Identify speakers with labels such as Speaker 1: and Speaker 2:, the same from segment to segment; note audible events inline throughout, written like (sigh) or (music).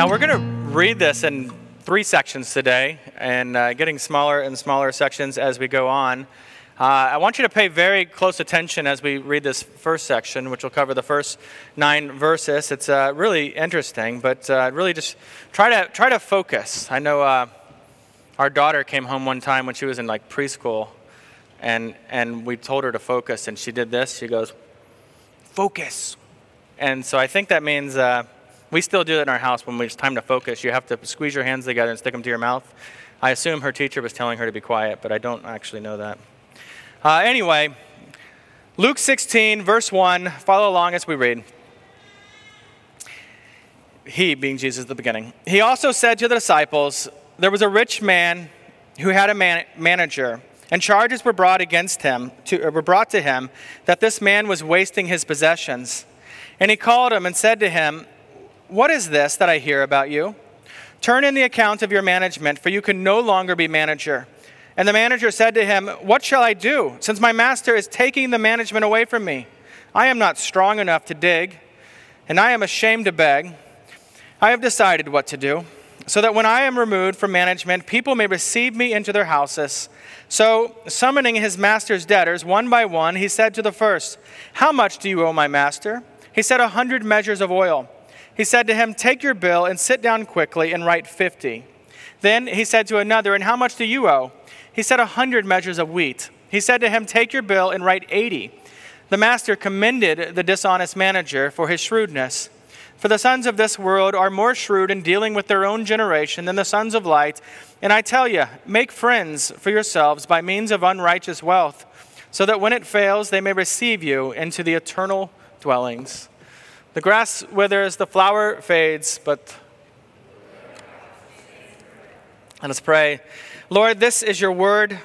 Speaker 1: Now, we're going to read this in three sections today and uh, getting smaller and smaller sections as we go on. Uh, I want you to pay very close attention as we read this first section, which will cover the first nine verses. It's uh, really interesting, but uh, really just try to try to focus. I know uh, our daughter came home one time when she was in like preschool, and and we told her to focus, and she did this. She goes, "Focus," and so I think that means uh, we still do it in our house when it's time to focus. You have to squeeze your hands together and stick them to your mouth. I assume her teacher was telling her to be quiet, but I don't actually know that. Uh, anyway, Luke 16, verse 1, follow along as we read. He, being Jesus at the beginning, he also said to the disciples, There was a rich man who had a man- manager, and charges were brought against him, to, uh, were brought to him, that this man was wasting his possessions. And he called him and said to him, What is this that I hear about you? Turn in the account of your management, for you can no longer be manager. And the manager said to him, What shall I do, since my master is taking the management away from me? I am not strong enough to dig, and I am ashamed to beg. I have decided what to do, so that when I am removed from management, people may receive me into their houses. So, summoning his master's debtors one by one, he said to the first, How much do you owe my master? He said, A hundred measures of oil. He said to him, Take your bill and sit down quickly and write fifty. Then he said to another, And how much do you owe? He said, A hundred measures of wheat. He said to him, Take your bill and write eighty. The master commended the dishonest manager for his shrewdness. For the sons of this world are more shrewd in dealing with their own generation than the sons of light. And I tell you, make friends for yourselves by means of unrighteous wealth, so that when it fails, they may receive you into the eternal dwellings. The grass withers, the flower fades, but let us pray. Lord, this is your word.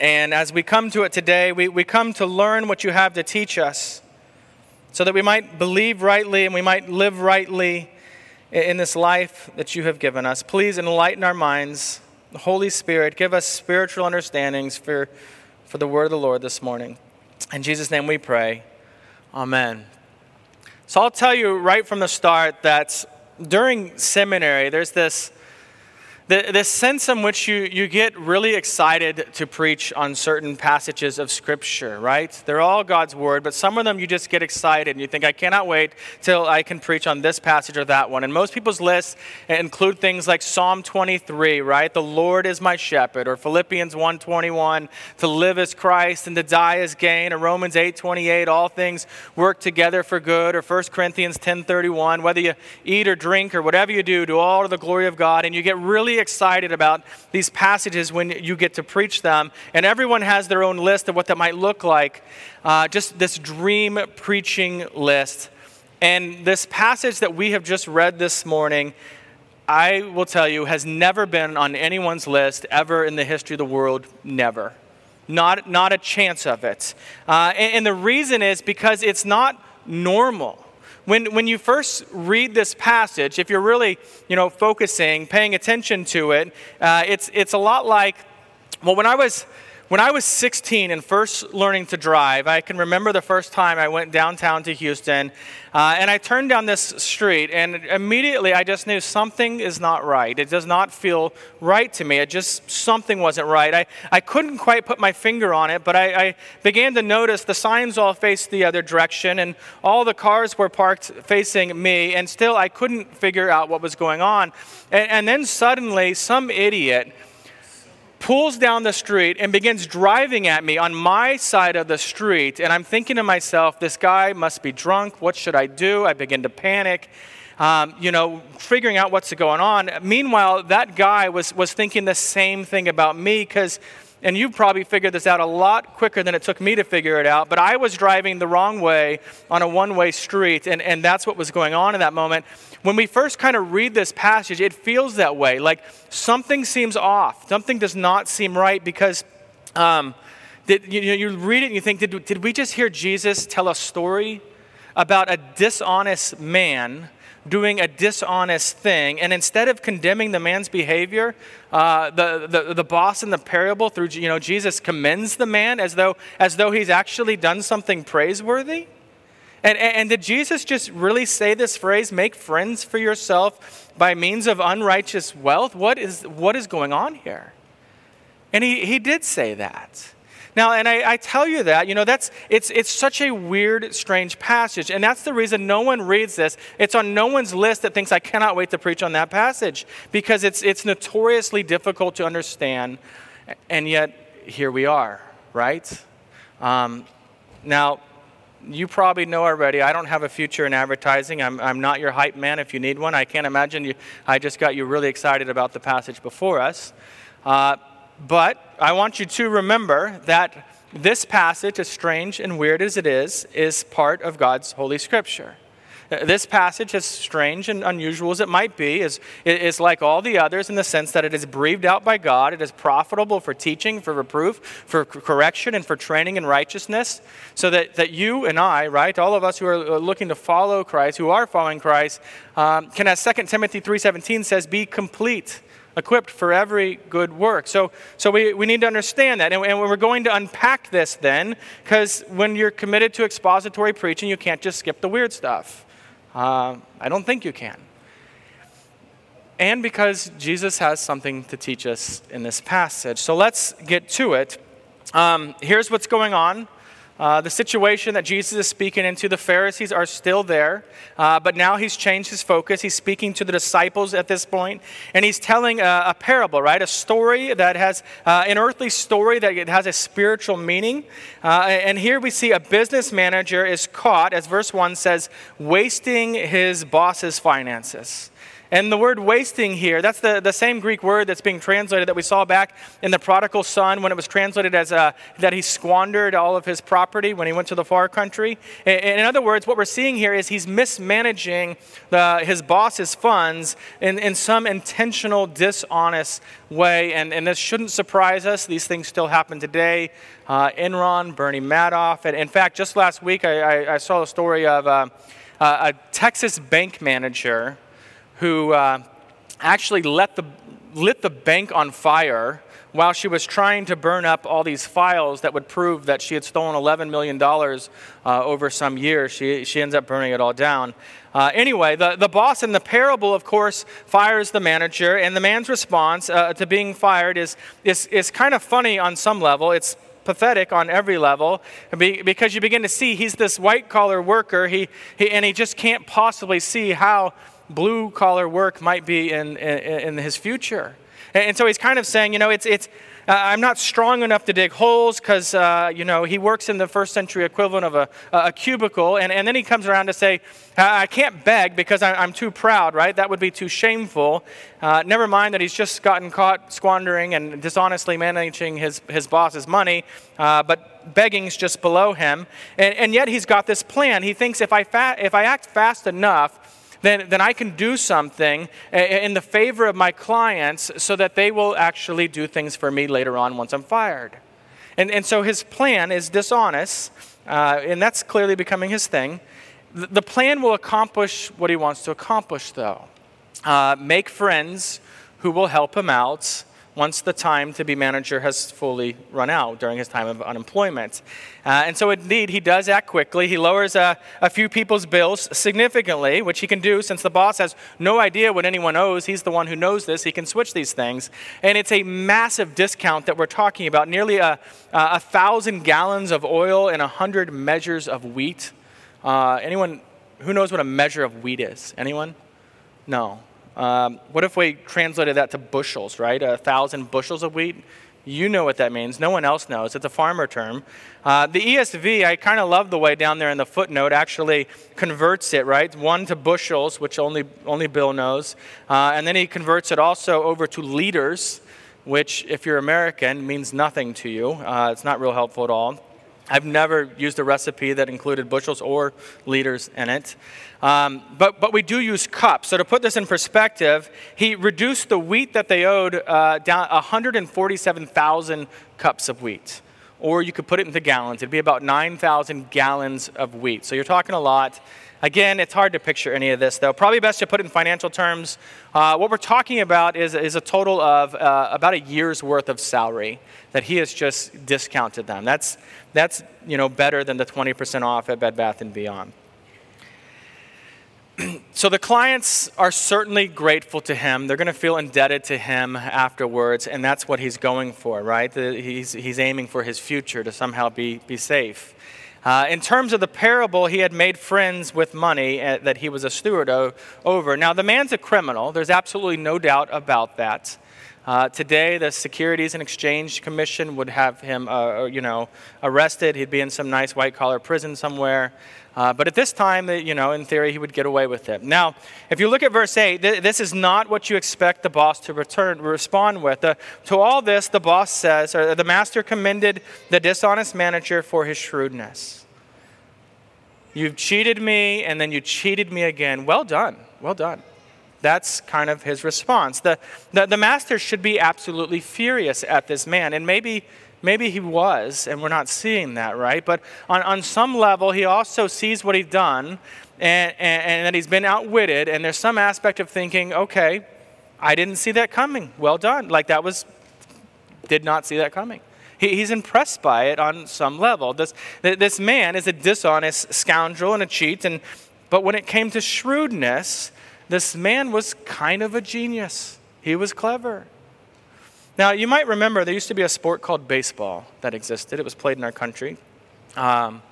Speaker 1: And as we come to it today, we, we come to learn what you have to teach us so that we might believe rightly and we might live rightly in this life that you have given us. Please enlighten our minds. Holy Spirit, give us spiritual understandings for, for the word of the Lord this morning. In Jesus' name we pray. Amen. So I'll tell you right from the start that during seminary, there's this the, the sense in which you, you get really excited to preach on certain passages of Scripture, right? They're all God's Word, but some of them you just get excited and you think, I cannot wait till I can preach on this passage or that one. And most people's lists include things like Psalm 23, right? The Lord is my shepherd, or Philippians 1.21, to live as Christ and to die as gain, or Romans 8.28, all things work together for good, or 1 Corinthians 10.31, whether you eat or drink or whatever you do, do all to the glory of God, and you get really excited about these passages when you get to preach them. And everyone has their own list of what that might look like. Uh, just this dream preaching list. And this passage that we have just read this morning, I will tell you, has never been on anyone's list ever in the history of the world. Never. Not, not a chance of it. Uh, and, and the reason is because it's not normal when, when you first read this passage, if you're really, you know, focusing, paying attention to it, uh, it's, it's a lot like, well, when I was when I was 16 and first learning to drive, I can remember the first time I went downtown to Houston uh, and I turned down this street and immediately I just knew something is not right. It does not feel right to me. It just, something wasn't right. I, I couldn't quite put my finger on it, but I, I began to notice the signs all faced the other direction and all the cars were parked facing me and still I couldn't figure out what was going on. and, and then suddenly some idiot pulls down the street and begins driving at me on my side of the street. And I'm thinking to myself, this guy must be drunk. What should I do? I begin to panic. Um, you know, figuring out what's going on. Meanwhile, that guy was, was thinking the same thing about me because and you probably figured this out a lot quicker than it took me to figure it out, but I was driving the wrong way on a one way street, and, and that's what was going on in that moment. When we first kind of read this passage, it feels that way like something seems off, something does not seem right because. Um, did, you, you read it and you think, did, did we just hear Jesus tell a story about a dishonest man doing a dishonest thing. And instead of condemning the man's behavior, uh, the, the, the boss in the parable, through you know, Jesus commends the man as though, as though he's actually done something praiseworthy. And, and did Jesus just really say this phrase, make friends for yourself by means of unrighteous wealth? What is, what is going on here? And he, he did say that. Now, and I, I, tell you that, you know, that's it's it's such a weird, strange passage, and that's the reason no one reads this. It's on no one's list that thinks I cannot wait to preach on that passage because it's it's notoriously difficult to understand, and yet here we are, right? Um, now, you probably know already, I don't have a future in advertising. I'm, I'm not your hype man if you need one. I can't imagine you. I just got you really excited about the passage before us. Uh, but I want you to remember that this passage, as strange and weird as it is, is part of God's Holy Scripture. This passage, as strange and unusual as it might be, is, is like all the others in the sense that it is breathed out by God. It is profitable for teaching, for reproof, for correction, and for training in righteousness. So that, that you and I, right, all of us who are looking to follow Christ, who are following Christ, um, can, as 2 Timothy 3.17 says, be complete equipped for every good work. So, so we, we need to understand that. And, and we're going to unpack this then, because when you're committed to expository preaching, you can't just skip the weird stuff. Uh, I don't think you can. And because Jesus has something to teach us in this passage. So let's get to it. Um, here's what's going on uh, the situation that Jesus is speaking into, the Pharisees are still there, uh, but now he's changed his focus. He's speaking to the disciples at this point, and he's telling a, a parable, right? A story that has uh, an earthly story that it has a spiritual meaning. Uh, and here we see a business manager is caught, as verse 1 says, wasting his boss's finances. And the word wasting here, that's the, the same Greek word that's being translated that we saw back in the prodigal son when it was translated as a, that he squandered all of his property when he went to the far country. In, in other words, what we're seeing here is he's mismanaging the, his boss's funds in, in some intentional, dishonest way. And, and this shouldn't surprise us. These things still happen today. Uh, Enron, Bernie Madoff. And in fact, just last week, I, I, I saw a story of uh, a Texas bank manager who uh, actually let the, lit the bank on fire while she was trying to burn up all these files that would prove that she had stolen $11 million uh, over some years. She, she ends up burning it all down. Uh, anyway, the, the boss in the parable, of course, fires the manager, and the man's response uh, to being fired is, is, is kind of funny on some level. It's pathetic on every level because you begin to see he's this white collar worker, he, he, and he just can't possibly see how blue collar work might be in, in, in his future. And so he's kind of saying, you know, it's, it's, uh, I'm not strong enough to dig holes because, uh, you know, he works in the first century equivalent of a, a cubicle. And, and then he comes around to say, I can't beg because I, am too proud, right? That would be too shameful. Uh, never mind that he's just gotten caught squandering and dishonestly managing his, his boss's money, uh, but begging's just below him. And, and yet he's got this plan. He thinks if I, fa- if I act fast enough, then, then I can do something in the favor of my clients so that they will actually do things for me later on once I'm fired. And, and so his plan is dishonest, uh, and that's clearly becoming his thing. The, plan will accomplish what he wants to accomplish, though uh, make friends who will help him out once the time to be manager has fully run out during his time of unemployment. Uh, and so, indeed, he does act quickly. He lowers a, a few people's bills significantly, which he can do since the boss has no idea what anyone owes. He's the one who knows this. He can switch these things. And it's a massive discount that we're talking about nearly a, a thousand gallons of oil and a hundred measures of wheat. Uh, anyone who knows what a measure of wheat is? Anyone? No. Um, what if we translated that to bushels, right? A thousand bushels of wheat. You know what that means. No one else knows. It's a farmer term. Uh, the ESV, I kind of love the way down there in the footnote actually converts it, right? One to bushels, which only, only Bill knows. Uh, and then he converts it also over to liters, which, if you're American, means nothing to you. Uh, it's not real helpful at all. I've never used a recipe that included bushels or liters in it. Um, but, but we do use cups. So to put this in perspective, he reduced the wheat that they owed uh, down 147,000 cups of wheat. Or you could put it into gallons. It'd be about 9,000 gallons of wheat. So you're talking a lot. Again, it's hard to picture any of this, though. Probably best to put it in financial terms. Uh, what we're talking about is, is a total of uh, about a year's worth of salary that he has just discounted them. That's, that's you know, better than the 20% off at Bed Bath & Beyond. (clears throat) so the clients are certainly grateful to him. They're going to feel indebted to him afterwards, and that's what he's going for, right? He's, he's aiming for his future to somehow be, be safe. Uh, in terms of the parable, he had made friends with money uh, that he was a steward o- over. Now, the man's a criminal. There's absolutely no doubt about that. Uh, today, the Securities and Exchange Commission would have him, uh, uh you know, arrested. He'd be in some nice white-collar prison somewhere. Uh, but at this time, you know, in theory, he would get away with it. Now, if you look at verse 8, th- this is not what you expect the boss to return, respond with. To all this, the boss says, or the master commended the dishonest manager for his shrewdness. You've cheated me, and then you cheated me again. Well done. Well done. That's kind of his response. The, the, the master should be absolutely furious at this man, and maybe Maybe he was, and we're not seeing that, right? But on, on some level, he also sees what he's done and, and, and that he's been outwitted, and there's some aspect of thinking, okay, I didn't see that coming. Well done. Like that was, did not see that coming. He, he's impressed by it on some level. This, this man is a dishonest scoundrel and a cheat, and, but when it came to shrewdness, this man was kind of a genius. He was clever. Now, you might remember there used to be a sport called baseball that existed. It was played in our country. Um,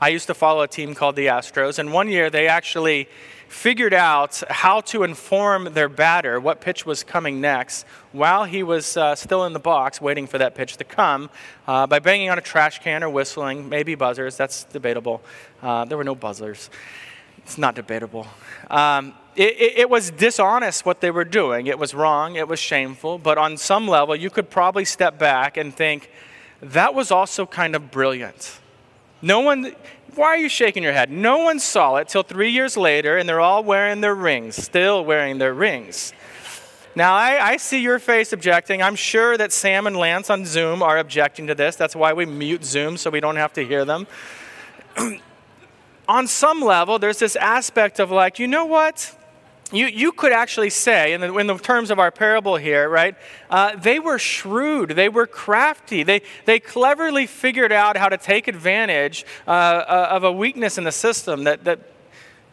Speaker 1: I used to follow a team called the Astros, and one year they actually figured out how to inform their batter what pitch was coming next while he was uh, still in the box waiting for that pitch to come uh, by banging on a trash can or whistling, maybe buzzers. That's debatable. Uh, there were no buzzers. It's not debatable. Um, it, it, it, was dishonest what they were doing. It was wrong. It was shameful. But on some level, you could probably step back and think, that was also kind of brilliant. No one, why are you shaking your head? No one saw it till three years later, and they're all wearing their rings, still wearing their rings. Now, I, I, see your face objecting. I'm sure that Sam and Lance on Zoom are objecting to this. That's why we mute Zoom so we don't have to hear them. (clears throat) on some level, there's this aspect of like, you know what? You, you could actually say, in the, in the terms of our parable here, right, uh, they were shrewd, they were crafty, they, they cleverly figured out how to take advantage uh, uh, of a weakness in the system that, that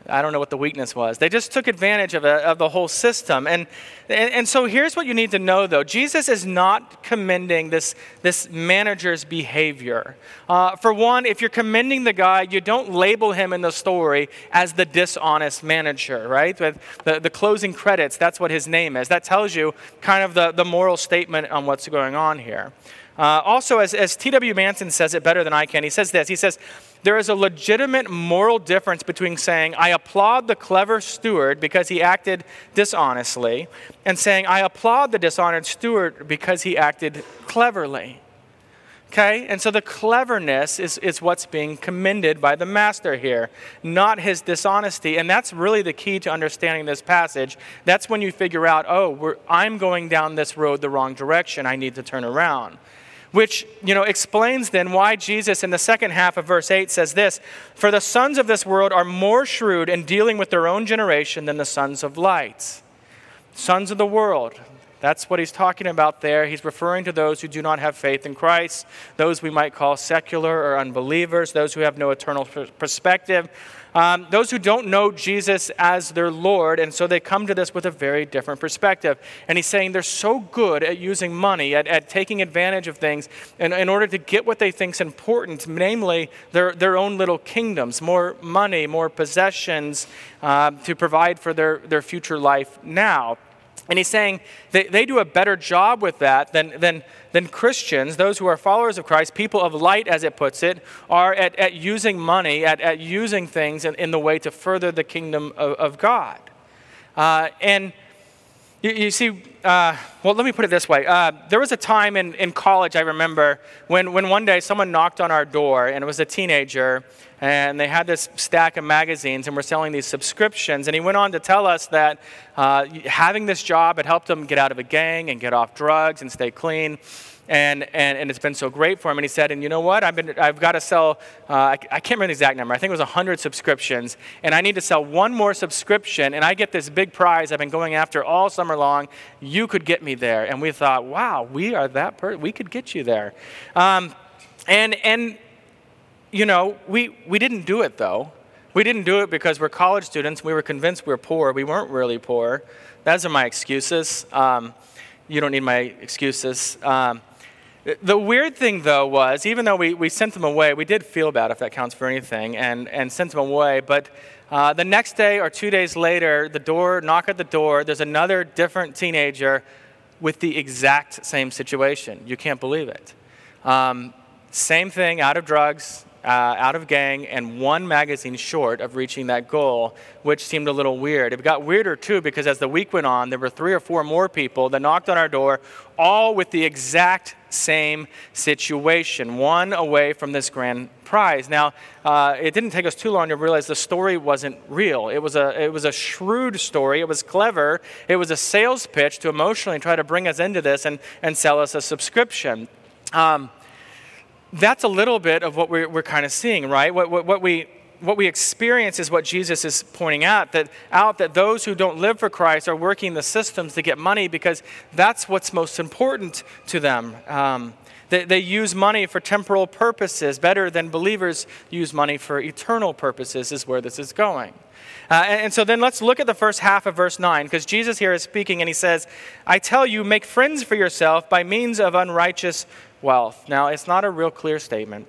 Speaker 1: I don't know what the weakness was. They just took advantage of, a, of the whole system. And, and, and, so here's what you need to know, though Jesus is not commending this, this manager's behavior. Uh, for one, if you're commending the guy, you don't label him in the story as the dishonest manager, right? With the, the closing credits, that's what his name is. That tells you kind of the, the moral statement on what's going on here. Uh, also, as, as T.W. Manson says it better than I can, he says this He says, There is a legitimate moral difference between saying, I applaud the clever steward because he acted dishonestly, and saying, I applaud the dishonored steward because he acted cleverly. Okay? And so the cleverness is, is what's being commended by the master here, not his dishonesty. And that's really the key to understanding this passage. That's when you figure out, oh, I'm going down this road the wrong direction. I need to turn around which you know explains then why Jesus in the second half of verse 8 says this for the sons of this world are more shrewd in dealing with their own generation than the sons of light. Sons of the world that's what he's talking about there. He's referring to those who do not have faith in Christ, those we might call secular or unbelievers, those who have no eternal perspective, um, those who don't know Jesus as their Lord, and so they come to this with a very different perspective. And he's saying they're so good at using money, at, at taking advantage of things, in, in order to get what they think is important, namely their, their own little kingdoms, more money, more possessions uh, to provide for their, their future life now. And he's saying they, they do a better job with that than, than, than Christians, those who are followers of Christ, people of light, as it puts it, are at, at using money, at, at using things in, in the way to further the kingdom of, of God. Uh, and you, you see, uh, well, let me put it this way. Uh, there was a time in, in college, I remember, when, when one day someone knocked on our door, and it was a teenager, and they had this stack of magazines and were selling these subscriptions. And he went on to tell us that uh, having this job had helped him get out of a gang and get off drugs and stay clean. And, and, and it's been so great for him. And he said, and you know what? I've, been, I've got to sell, uh, I, I can't remember the exact number. I think it was 100 subscriptions. And I need to sell one more subscription. And I get this big prize I've been going after all summer long. You could get me there. And we thought, wow, we are that person. We could get you there. Um, and, and you know, we, we didn't do it though. we didn't do it because we're college students. We were convinced we were poor. We weren't really poor. Those are my excuses. Um, you don't need my excuses. Um, the weird thing, though, was even though we, we sent them away, we did feel bad, if that counts for anything, and, and sent them away. But uh, the next day or two days later, the door, knock at the door, there's another different teenager with the exact same situation. You can't believe it. Um, same thing, out of drugs, uh, out of gang and one magazine short of reaching that goal, which seemed a little weird. It got weirder too because as the week went on, there were three or four more people that knocked on our door, all with the exact same situation, one away from this grand prize. Now, uh, it didn't take us too long to realize the story wasn't real. It was, a, it was a shrewd story, it was clever, it was a sales pitch to emotionally try to bring us into this and, and sell us a subscription. Um, that's a little bit of what we're, we're kind of seeing, right? What, what, what, we, what we experience is what Jesus is pointing out that, out that those who don't live for Christ are working the systems to get money because that's what's most important to them. Um, they, they use money for temporal purposes better than believers use money for eternal purposes, is where this is going. Uh, and, and, so then let's look at the first half of verse 9, because Jesus here is speaking and he says, I tell you, make friends for yourself by means of unrighteous wealth. Now, it's not a real clear statement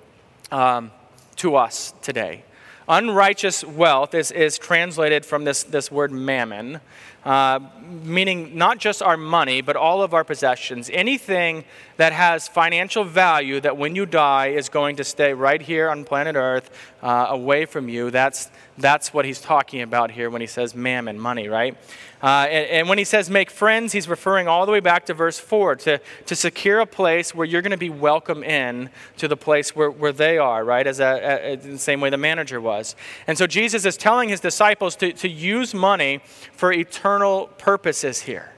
Speaker 1: um, to us today. Unrighteous wealth is, is translated from this, this word mammon, uh, meaning not just our money, but all of our possessions. Anything that has financial value that when you die is going to stay right here on planet Earth, uh, away from you. That's, that's what he's talking about here when he says mammon, money, right? Uh, and, and, when he says make friends, he's referring all the way back to verse 4 to, to secure a place where you're going to be welcome in to the place where, where they are, right? As a, a, the same way the manager was. And so Jesus is telling his disciples to, to use money for eternal purposes here.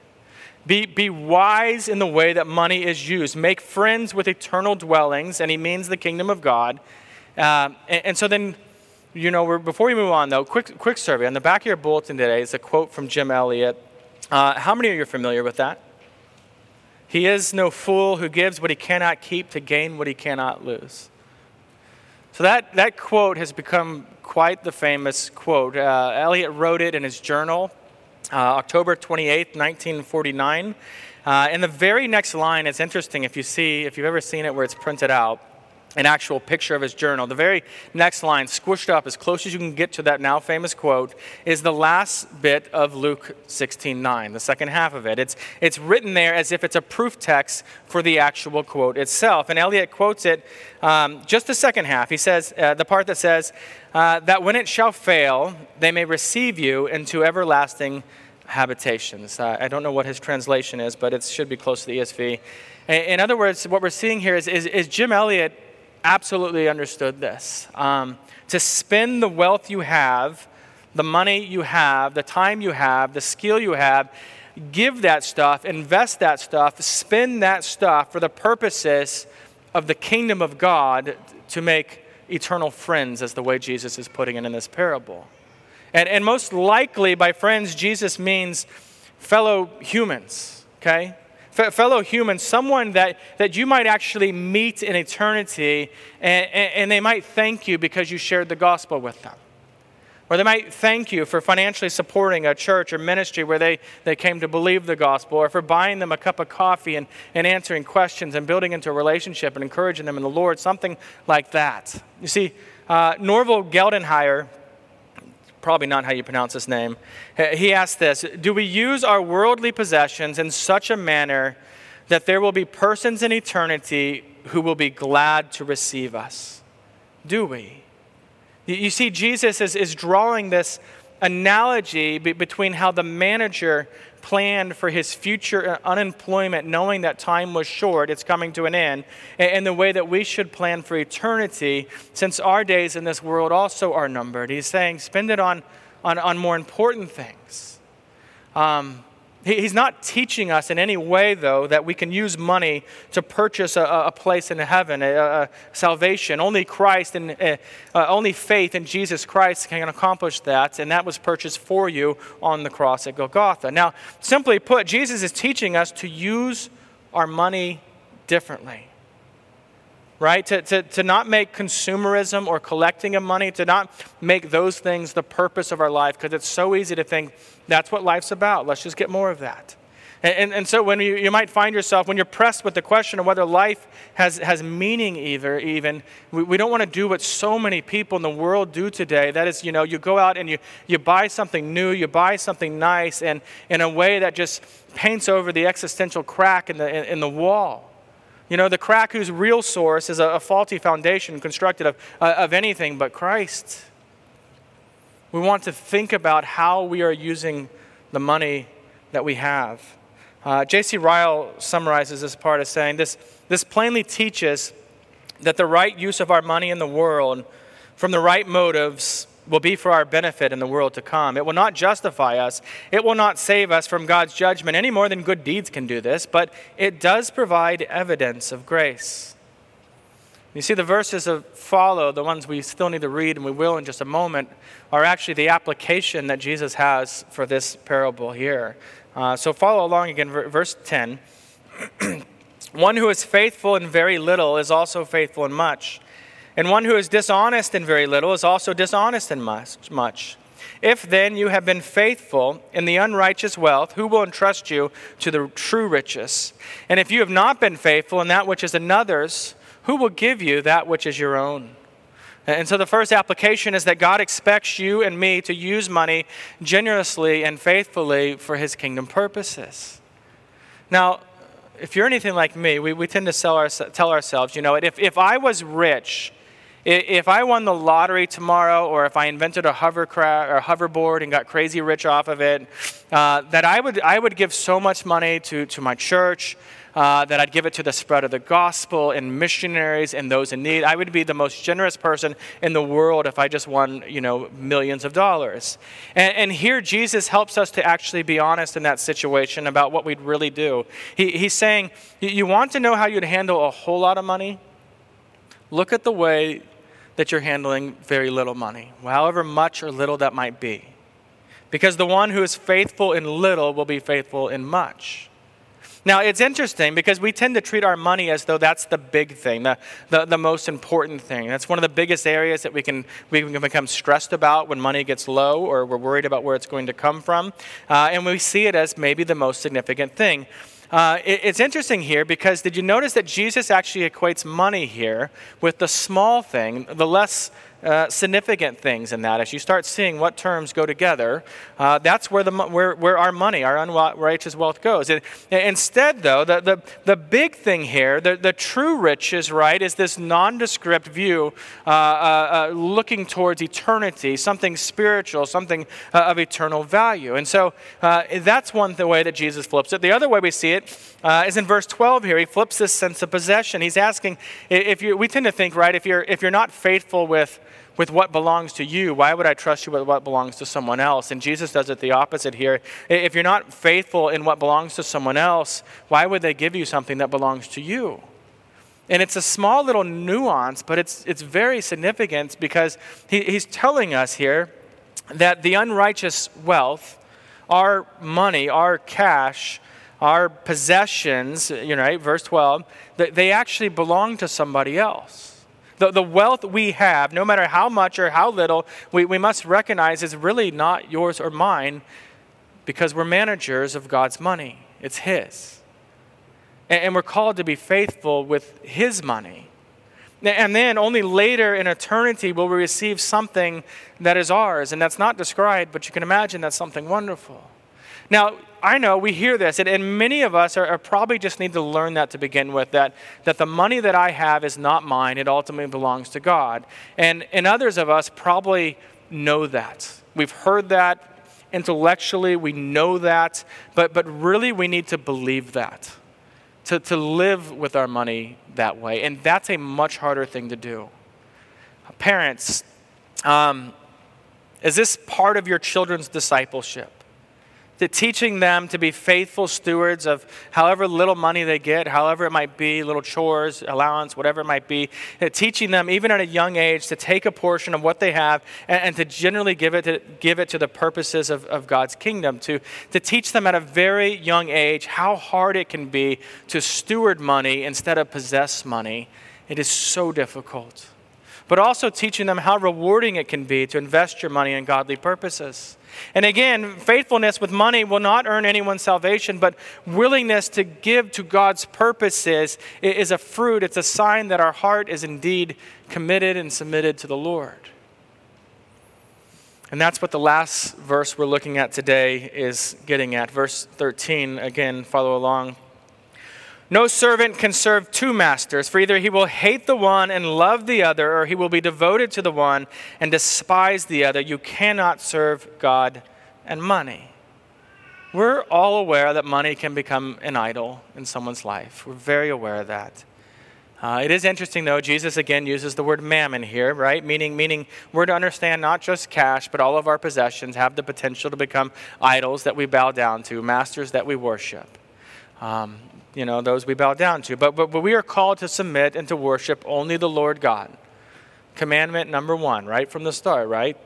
Speaker 1: Be, be wise in the way that money is used. Make friends with eternal dwellings, and he means the kingdom of God. Uh, and, and so then you know, before we move on, though, quick, quick survey. On the back of your bulletin today is a quote from Jim Elliot. Uh, how many of you are familiar with that? He is no fool who gives what he cannot keep to gain what he cannot lose. So that, that quote has become quite the famous quote. Uh, Elliot wrote it in his journal, uh, October 28, 1949. Uh, and the very next line is interesting if you see, if you've ever seen it where it's printed out an actual picture of his journal. The very next line, squished up as close as you can get to that now famous quote, is the last bit of Luke 16:9, the second half of it. It's, it's written there as if it's a proof text for the actual quote itself. And Elliot quotes it um, just the second half. He says, uh, the part that says, uh, that when it shall fail, they may receive you into everlasting habitations. Uh, I don't know what his translation is, but it should be close to the ESV. In other words, what we're seeing here is, is, is Jim Elliot absolutely understood this. Um, to spend the wealth you have, the money you have, the time you have, the skill you have, give that stuff, invest that stuff, spend that stuff for the purposes of the kingdom of God to make eternal friends, as the way Jesus is putting it in this parable. And, and most likely, by friends, Jesus means fellow humans, okay? Fellow humans, someone that, that you might actually meet in eternity, and, and, and they might thank you because you shared the gospel with them. Or they might thank you for financially supporting a church or ministry where they, they came to believe the gospel, or for buying them a cup of coffee and, and answering questions and building into a relationship and encouraging them in the Lord, something like that. You see, uh, Norval Geldenheimer probably not how you pronounce his name. Uh, he asked this Do we use our worldly possessions in such a manner that there will be persons in eternity who will be glad to receive us? Do we? You see, Jesus is, is drawing this analogy between how the manager planned for his future unemployment, knowing that time was short, it's coming to an end, and the way that we should plan for eternity, since our days in this world also are numbered. He's saying, spend it on, on, on more important things. Um, He's not teaching us in any way, though, that we can use money to purchase a, a place in heaven, a, a salvation. Only Christ and uh, uh, only faith in Jesus Christ can accomplish that, and that was purchased for you on the cross at Golgotha. Now, simply put, Jesus is teaching us to use our money differently. Right? To, to, to not make consumerism or collecting of money, to not make those things the purpose of our life, because it's so easy to think that's what life's about. Let's just get more of that. And, and, and, so when you, you might find yourself, when you're pressed with the question of whether life has, has meaning either, even, we, we don't want to do what so many people in the world do today. That is, you know, you go out and you, you buy something new, you buy something nice, and in a way that just paints over the existential crack in the, in, in the wall. You know, the crack whose real source is a, a faulty foundation constructed of, uh, of anything but Christ. We want to think about how we are using the money that we have. Uh, J.C. Ryle summarizes this part as saying this, this plainly teaches that the right use of our money in the world from the right motives will be for our benefit in the world to come. It will not justify us, it will not save us from God's judgment any more than good deeds can do this, but it does provide evidence of grace. You see, the verses that follow, the ones we still need to read, and we will in just a moment, are actually the application that Jesus has for this parable here. Uh, so follow along again, verse 10. (clears throat) one who is faithful in very little is also faithful in much. And one who is dishonest in very little is also dishonest in much. If then you have been faithful in the unrighteous wealth, who will entrust you to the true riches? And if you have not been faithful in that which is another's, who will give you that which is your own? And so the first application is that God expects you and me to use money generously and faithfully for his kingdom purposes. Now, if you're anything like me, we, we tend to our, tell ourselves, you know, if, if I was rich, if I won the lottery tomorrow, or if I invented a hovercraft or a hoverboard and got crazy rich off of it, uh, that I would, I would give so much money to, to my church, uh, that I'd give it to the spread of the gospel and missionaries and those in need. I would be the most generous person in the world if I just won, you know, millions of dollars. And, and here Jesus helps us to actually be honest in that situation about what we'd really do. He, he's saying, you want to know how you'd handle a whole lot of money? Look at the way that you're handling very little money, however much or little that might be. Because the one who is faithful in little will be faithful in much. Now, it's interesting because we tend to treat our money as though that's the big thing, the, the, the, most important thing. That's one of the biggest areas that we can, we can become stressed about when money gets low or we're worried about where it's going to come from. Uh, and we see it as maybe the most significant thing. Uh, it, it's interesting here because did you notice that Jesus actually equates money here with the small thing, the less uh, significant things in that. As you start seeing what terms go together, uh, that's where, the, where, where our money, our unrighteous wealth goes. Instead, though, the, the, the big thing here, the, the true riches, right, is this nondescript view uh, uh, uh looking towards eternity, something spiritual, something of eternal value. And so that's one the way that Jesus flips it. The other way we see it is in verse 12 here. He flips this sense of possession. He's asking, if you, we tend to think, right, if you're, if you're not faithful with with what belongs to you, why would I trust you with what belongs to someone else? And Jesus does it the opposite here. If you're not faithful in what belongs to someone else, why would they give you something that belongs to you? And it's a small little nuance, but it's, it's very significant because he, he's telling us here that the unrighteous wealth, our money, our cash, our possessions, you know, right, verse 12, that they actually belong to somebody else. The, the wealth we have, no matter how much or how little, we, we must recognize is really not yours or mine because we're managers of God's money. It's His. And, and we're called to be faithful with His money. And then only later in eternity will we receive something that is ours. And that's not described, but you can imagine that's something wonderful. Now, I know we hear this, and, and many of us are, are, probably just need to learn that to begin with that, that the money that I have is not mine, it ultimately belongs to God. And, and others of us probably know that. We've heard that intellectually, we know that, but, but really we need to believe that, to, to live with our money that way. And that's a much harder thing to do. Parents, um, is this part of your children's discipleship? To teaching them to be faithful stewards of however little money they get, however it might be, little chores, allowance, whatever it might be, uh, teaching them even at a young age to take a portion of what they have and, and to generally give it to, give it to the purposes of, of God's kingdom, to, to teach them at a very young age how hard it can be to steward money instead of possess money It is so difficult. But also teaching them how rewarding it can be to invest your money in godly purposes. And again, faithfulness with money will not earn anyone salvation, but willingness to give to God's purposes is a fruit. It's a sign that our heart is indeed committed and submitted to the Lord. And that's what the last verse we're looking at today is getting at. Verse 13, again, follow along. No servant can serve two masters, for either he will hate the one and love the other, or he will be devoted to the one and despise the other. You cannot serve God and money. We're all aware that money can become an idol in someone's life. We're very aware of that. Uh, it is interesting, though, Jesus again uses the word mammon here, right? Meaning, meaning we're to understand not just cash, but all of our possessions have the potential to become idols that we bow down to, masters that we worship. Um, you know, those we bow down to. But, but, but we are called to submit and to worship only the Lord God. Commandment number one, right from the start, right?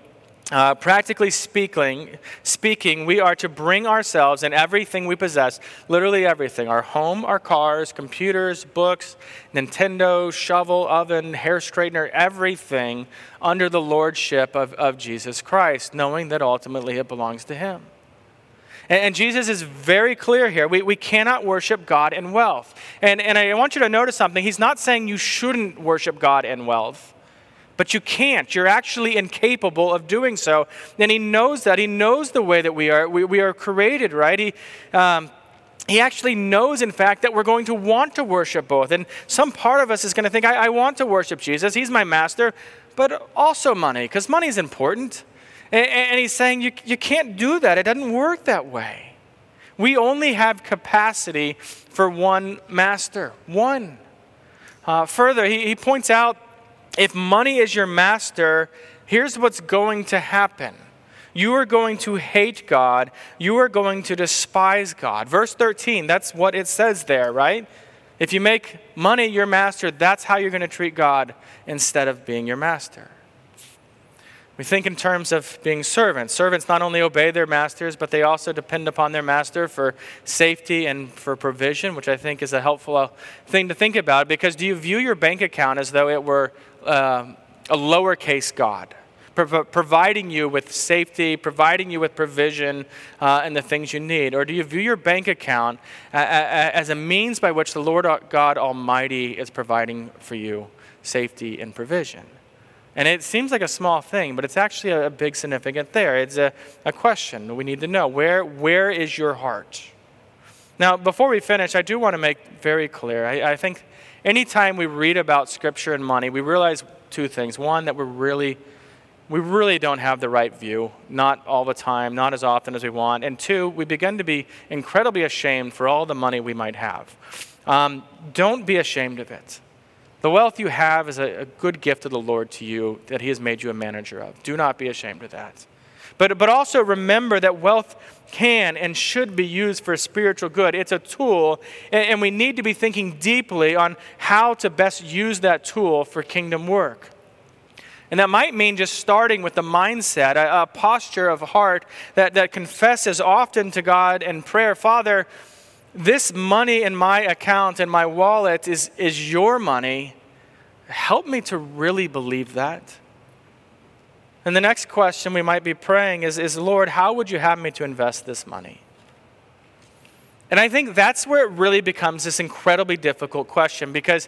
Speaker 1: Uh, practically speaking, speaking, we are to bring ourselves and everything we possess, literally everything our home, our cars, computers, books, Nintendo, shovel, oven, hair straightener, everything under the lordship of, of Jesus Christ, knowing that ultimately it belongs to Him. And, Jesus is very clear here. We, we cannot worship God in wealth. And, and I want you to notice something. He's not saying you shouldn't worship God in wealth, but you can't. You're actually incapable of doing so. And He knows that. He knows the way that we are. We, we are created, right? He, um, he actually knows, in fact, that we're going to want to worship both. And some part of us is going to think, I, I want to worship Jesus. He's my master, but also money, because money is important. And, and he's saying, you, you can't do that. It doesn't work that way. We only have capacity for one master, one. Uh, further, he, he points out if money is your master, here's what's going to happen. You are going to hate God. You are going to despise God. Verse 13, that's what it says there, right? If you make money your master, that's how you're going to treat God instead of being your master. We think in terms of being servants. Servants not only obey their masters, but they also depend upon their master for safety and for provision, which I think is a helpful uh, thing to think about. Because do you view your bank account as though it were uh, a lowercase God? providing you with safety, providing you with provision uh, and the things you need? Or do you view your bank account as a means by which the Lord God Almighty is providing for you safety and provision? And it seems like a small thing, but it's actually a, big significant there. It's a, a question we need to know. Where, where is your heart? Now, before we finish, I do want to make very clear. I, I think anytime we read about scripture and money, we realize two things. One, that we're really, we really don't have the right view, not all the time, not as often as we want. And two, we begin to be incredibly ashamed for all the money we might have. Um, don't be ashamed of it. The wealth you have is a, a, good gift of the Lord to you that He has made you a manager of. Do not be ashamed of that. But, but also remember that wealth can and should be used for spiritual good. It's a tool, and, and we need to be thinking deeply on how to best use that tool for kingdom work. And that might mean just starting with the mindset, a, a posture of heart that, that confesses often to God in prayer Father, this money in my account and my wallet is, is your money. Help me to really believe that. And the next question we might be praying is, is Lord, how would you have me to invest this money? And I think that's where it really becomes this incredibly difficult question because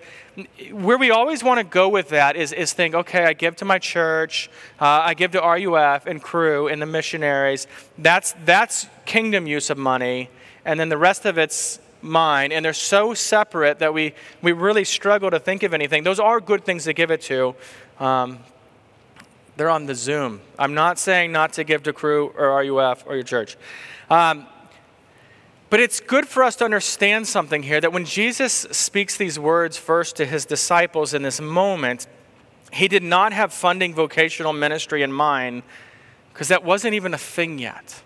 Speaker 1: where we always want to go with that is, is think, okay, I give to my church, uh, I give to RUF and Cru and the missionaries. That's, that's kingdom use of money and then the rest of it's mine. And they're so separate that we, we really struggle to think of anything. Those are good things to give it to. Um, they're on the Zoom. I'm not saying not to give to Cru or RUF or your church. Um, but it's good for us to understand something here that when Jesus speaks these words first to his disciples in this moment, he did not have funding vocational ministry in mind because that wasn't even a thing yet.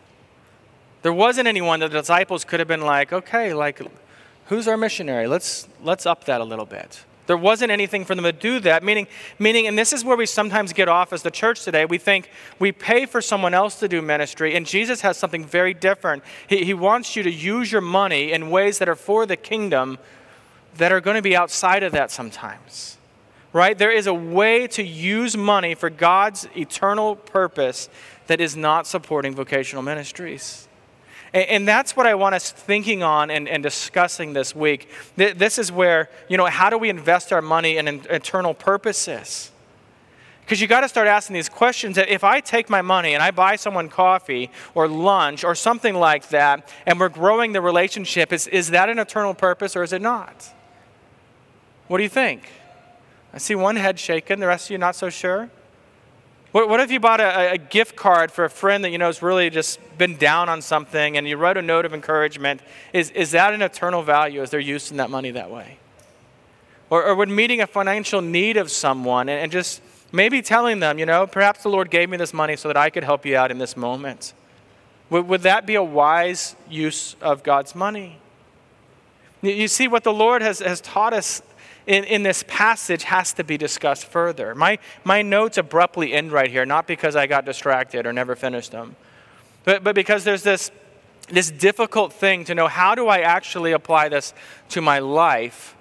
Speaker 1: There wasn't anyone that the disciples could have been like, okay, like, who's our missionary? Let's, let's up that a little bit. There wasn't anything for them to do that, meaning, meaning, and this is where we sometimes get off as the church today. We think we pay for someone else to do ministry, and Jesus has something very different. He, he wants you to use your money in ways that are for the kingdom that are going to be outside of that sometimes. right? There is a way to use money for God's eternal purpose that is not supporting vocational ministries. And, that's what I want us thinking on and, and discussing this week. This is where, you know, how do we invest our money in eternal purposes? Because you got to start asking these questions. That if I take my money and I buy someone coffee or lunch or something like that, and we're growing the relationship, is, is that an eternal purpose or is it not? What do you think? I see one head shaking, the rest of you not so sure. What, what if you bought a, a, gift card for a friend that you know has really just been down on something and you wrote a note of encouragement? Is, is that an eternal value? Is there use in that money that way? Or, or would meeting a financial need of someone and, and just maybe telling them, you know, perhaps the Lord gave me this money so that I could help you out in this moment. Would, would that be a wise use of God's money? You see, what the Lord has, has taught us in, in this passage has to be discussed further. My, my notes abruptly end right here, not because I got distracted or never finished them, but, but because there's this, this difficult thing to know how do I actually apply this to my life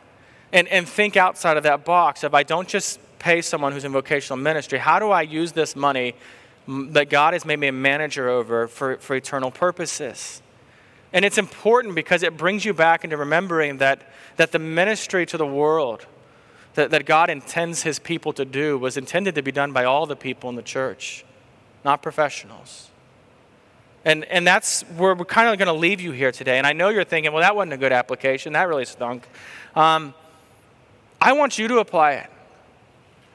Speaker 1: and, and think outside of that box. If I don't just pay someone who's in vocational ministry, how do I use this money that God has made me a manager over for, for eternal purposes? And it's important because it brings you back into remembering that, that the ministry to the world that, that God intends his people to do was intended to be done by all the people in the church, not professionals. And, and that's where we're kind of going to leave you here today. And I know you're thinking, well, that wasn't a good application. That really stunk. Um, I want you to apply it.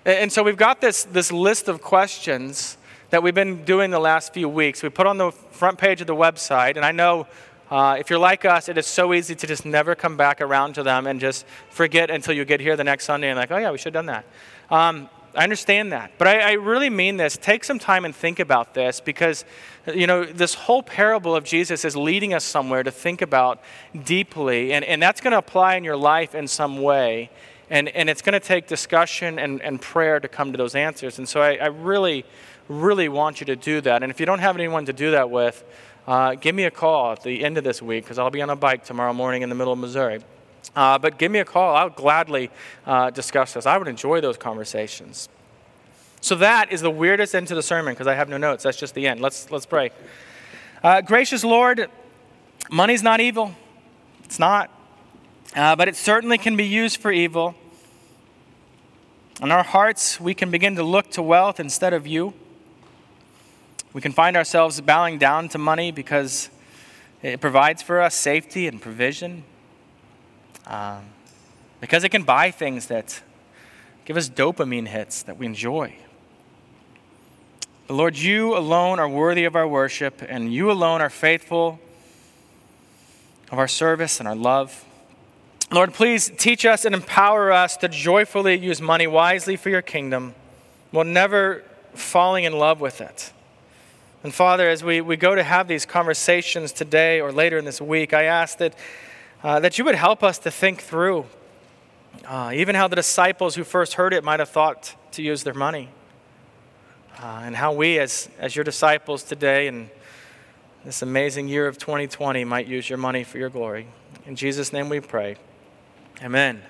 Speaker 1: And so we've got this, this list of questions that we've been doing the last few weeks. We put on the front page of the website, and I know uh, if you're like us, it is so easy to just never come back around to them and just forget until you get here the next Sunday and like, oh yeah, we should have done that. Um, I understand that, but I, I, really mean this. Take some time and think about this because, you know, this whole parable of Jesus is leading us somewhere to think about deeply, and, and that's going to apply in your life in some way. And, and it's going to take discussion and, and prayer to come to those answers. And so I, I really, really want you to do that. And if you don't have anyone to do that with, uh, give me a call at the end of this week because I'll be on a bike tomorrow morning in the middle of Missouri. Uh, but give me a call. I'll gladly uh, discuss this. I would enjoy those conversations. So that is the weirdest end to the sermon because I have no notes. That's just the end. Let's, let's pray. Uh, gracious Lord, money's not evil. It's not. Uh, but it certainly can be used for evil. In our hearts, we can begin to look to wealth instead of you. We can find ourselves bowing down to money because it provides for us safety and provision, um, because it can buy things that give us dopamine hits that we enjoy. But Lord, you alone are worthy of our worship, and you alone are faithful of our service and our love. Lord, please teach us and empower us to joyfully use money wisely for your kingdom while never falling in love with it. And Father, as we, we go to have these conversations today or later in this week, I ask that, uh, that you would help us to think through uh, even how the disciples who first heard it might have thought to use their money. Uh, and how we, as, as your disciples today in this amazing year of 2020, might use your money for your glory. In Jesus' name we pray. Amen.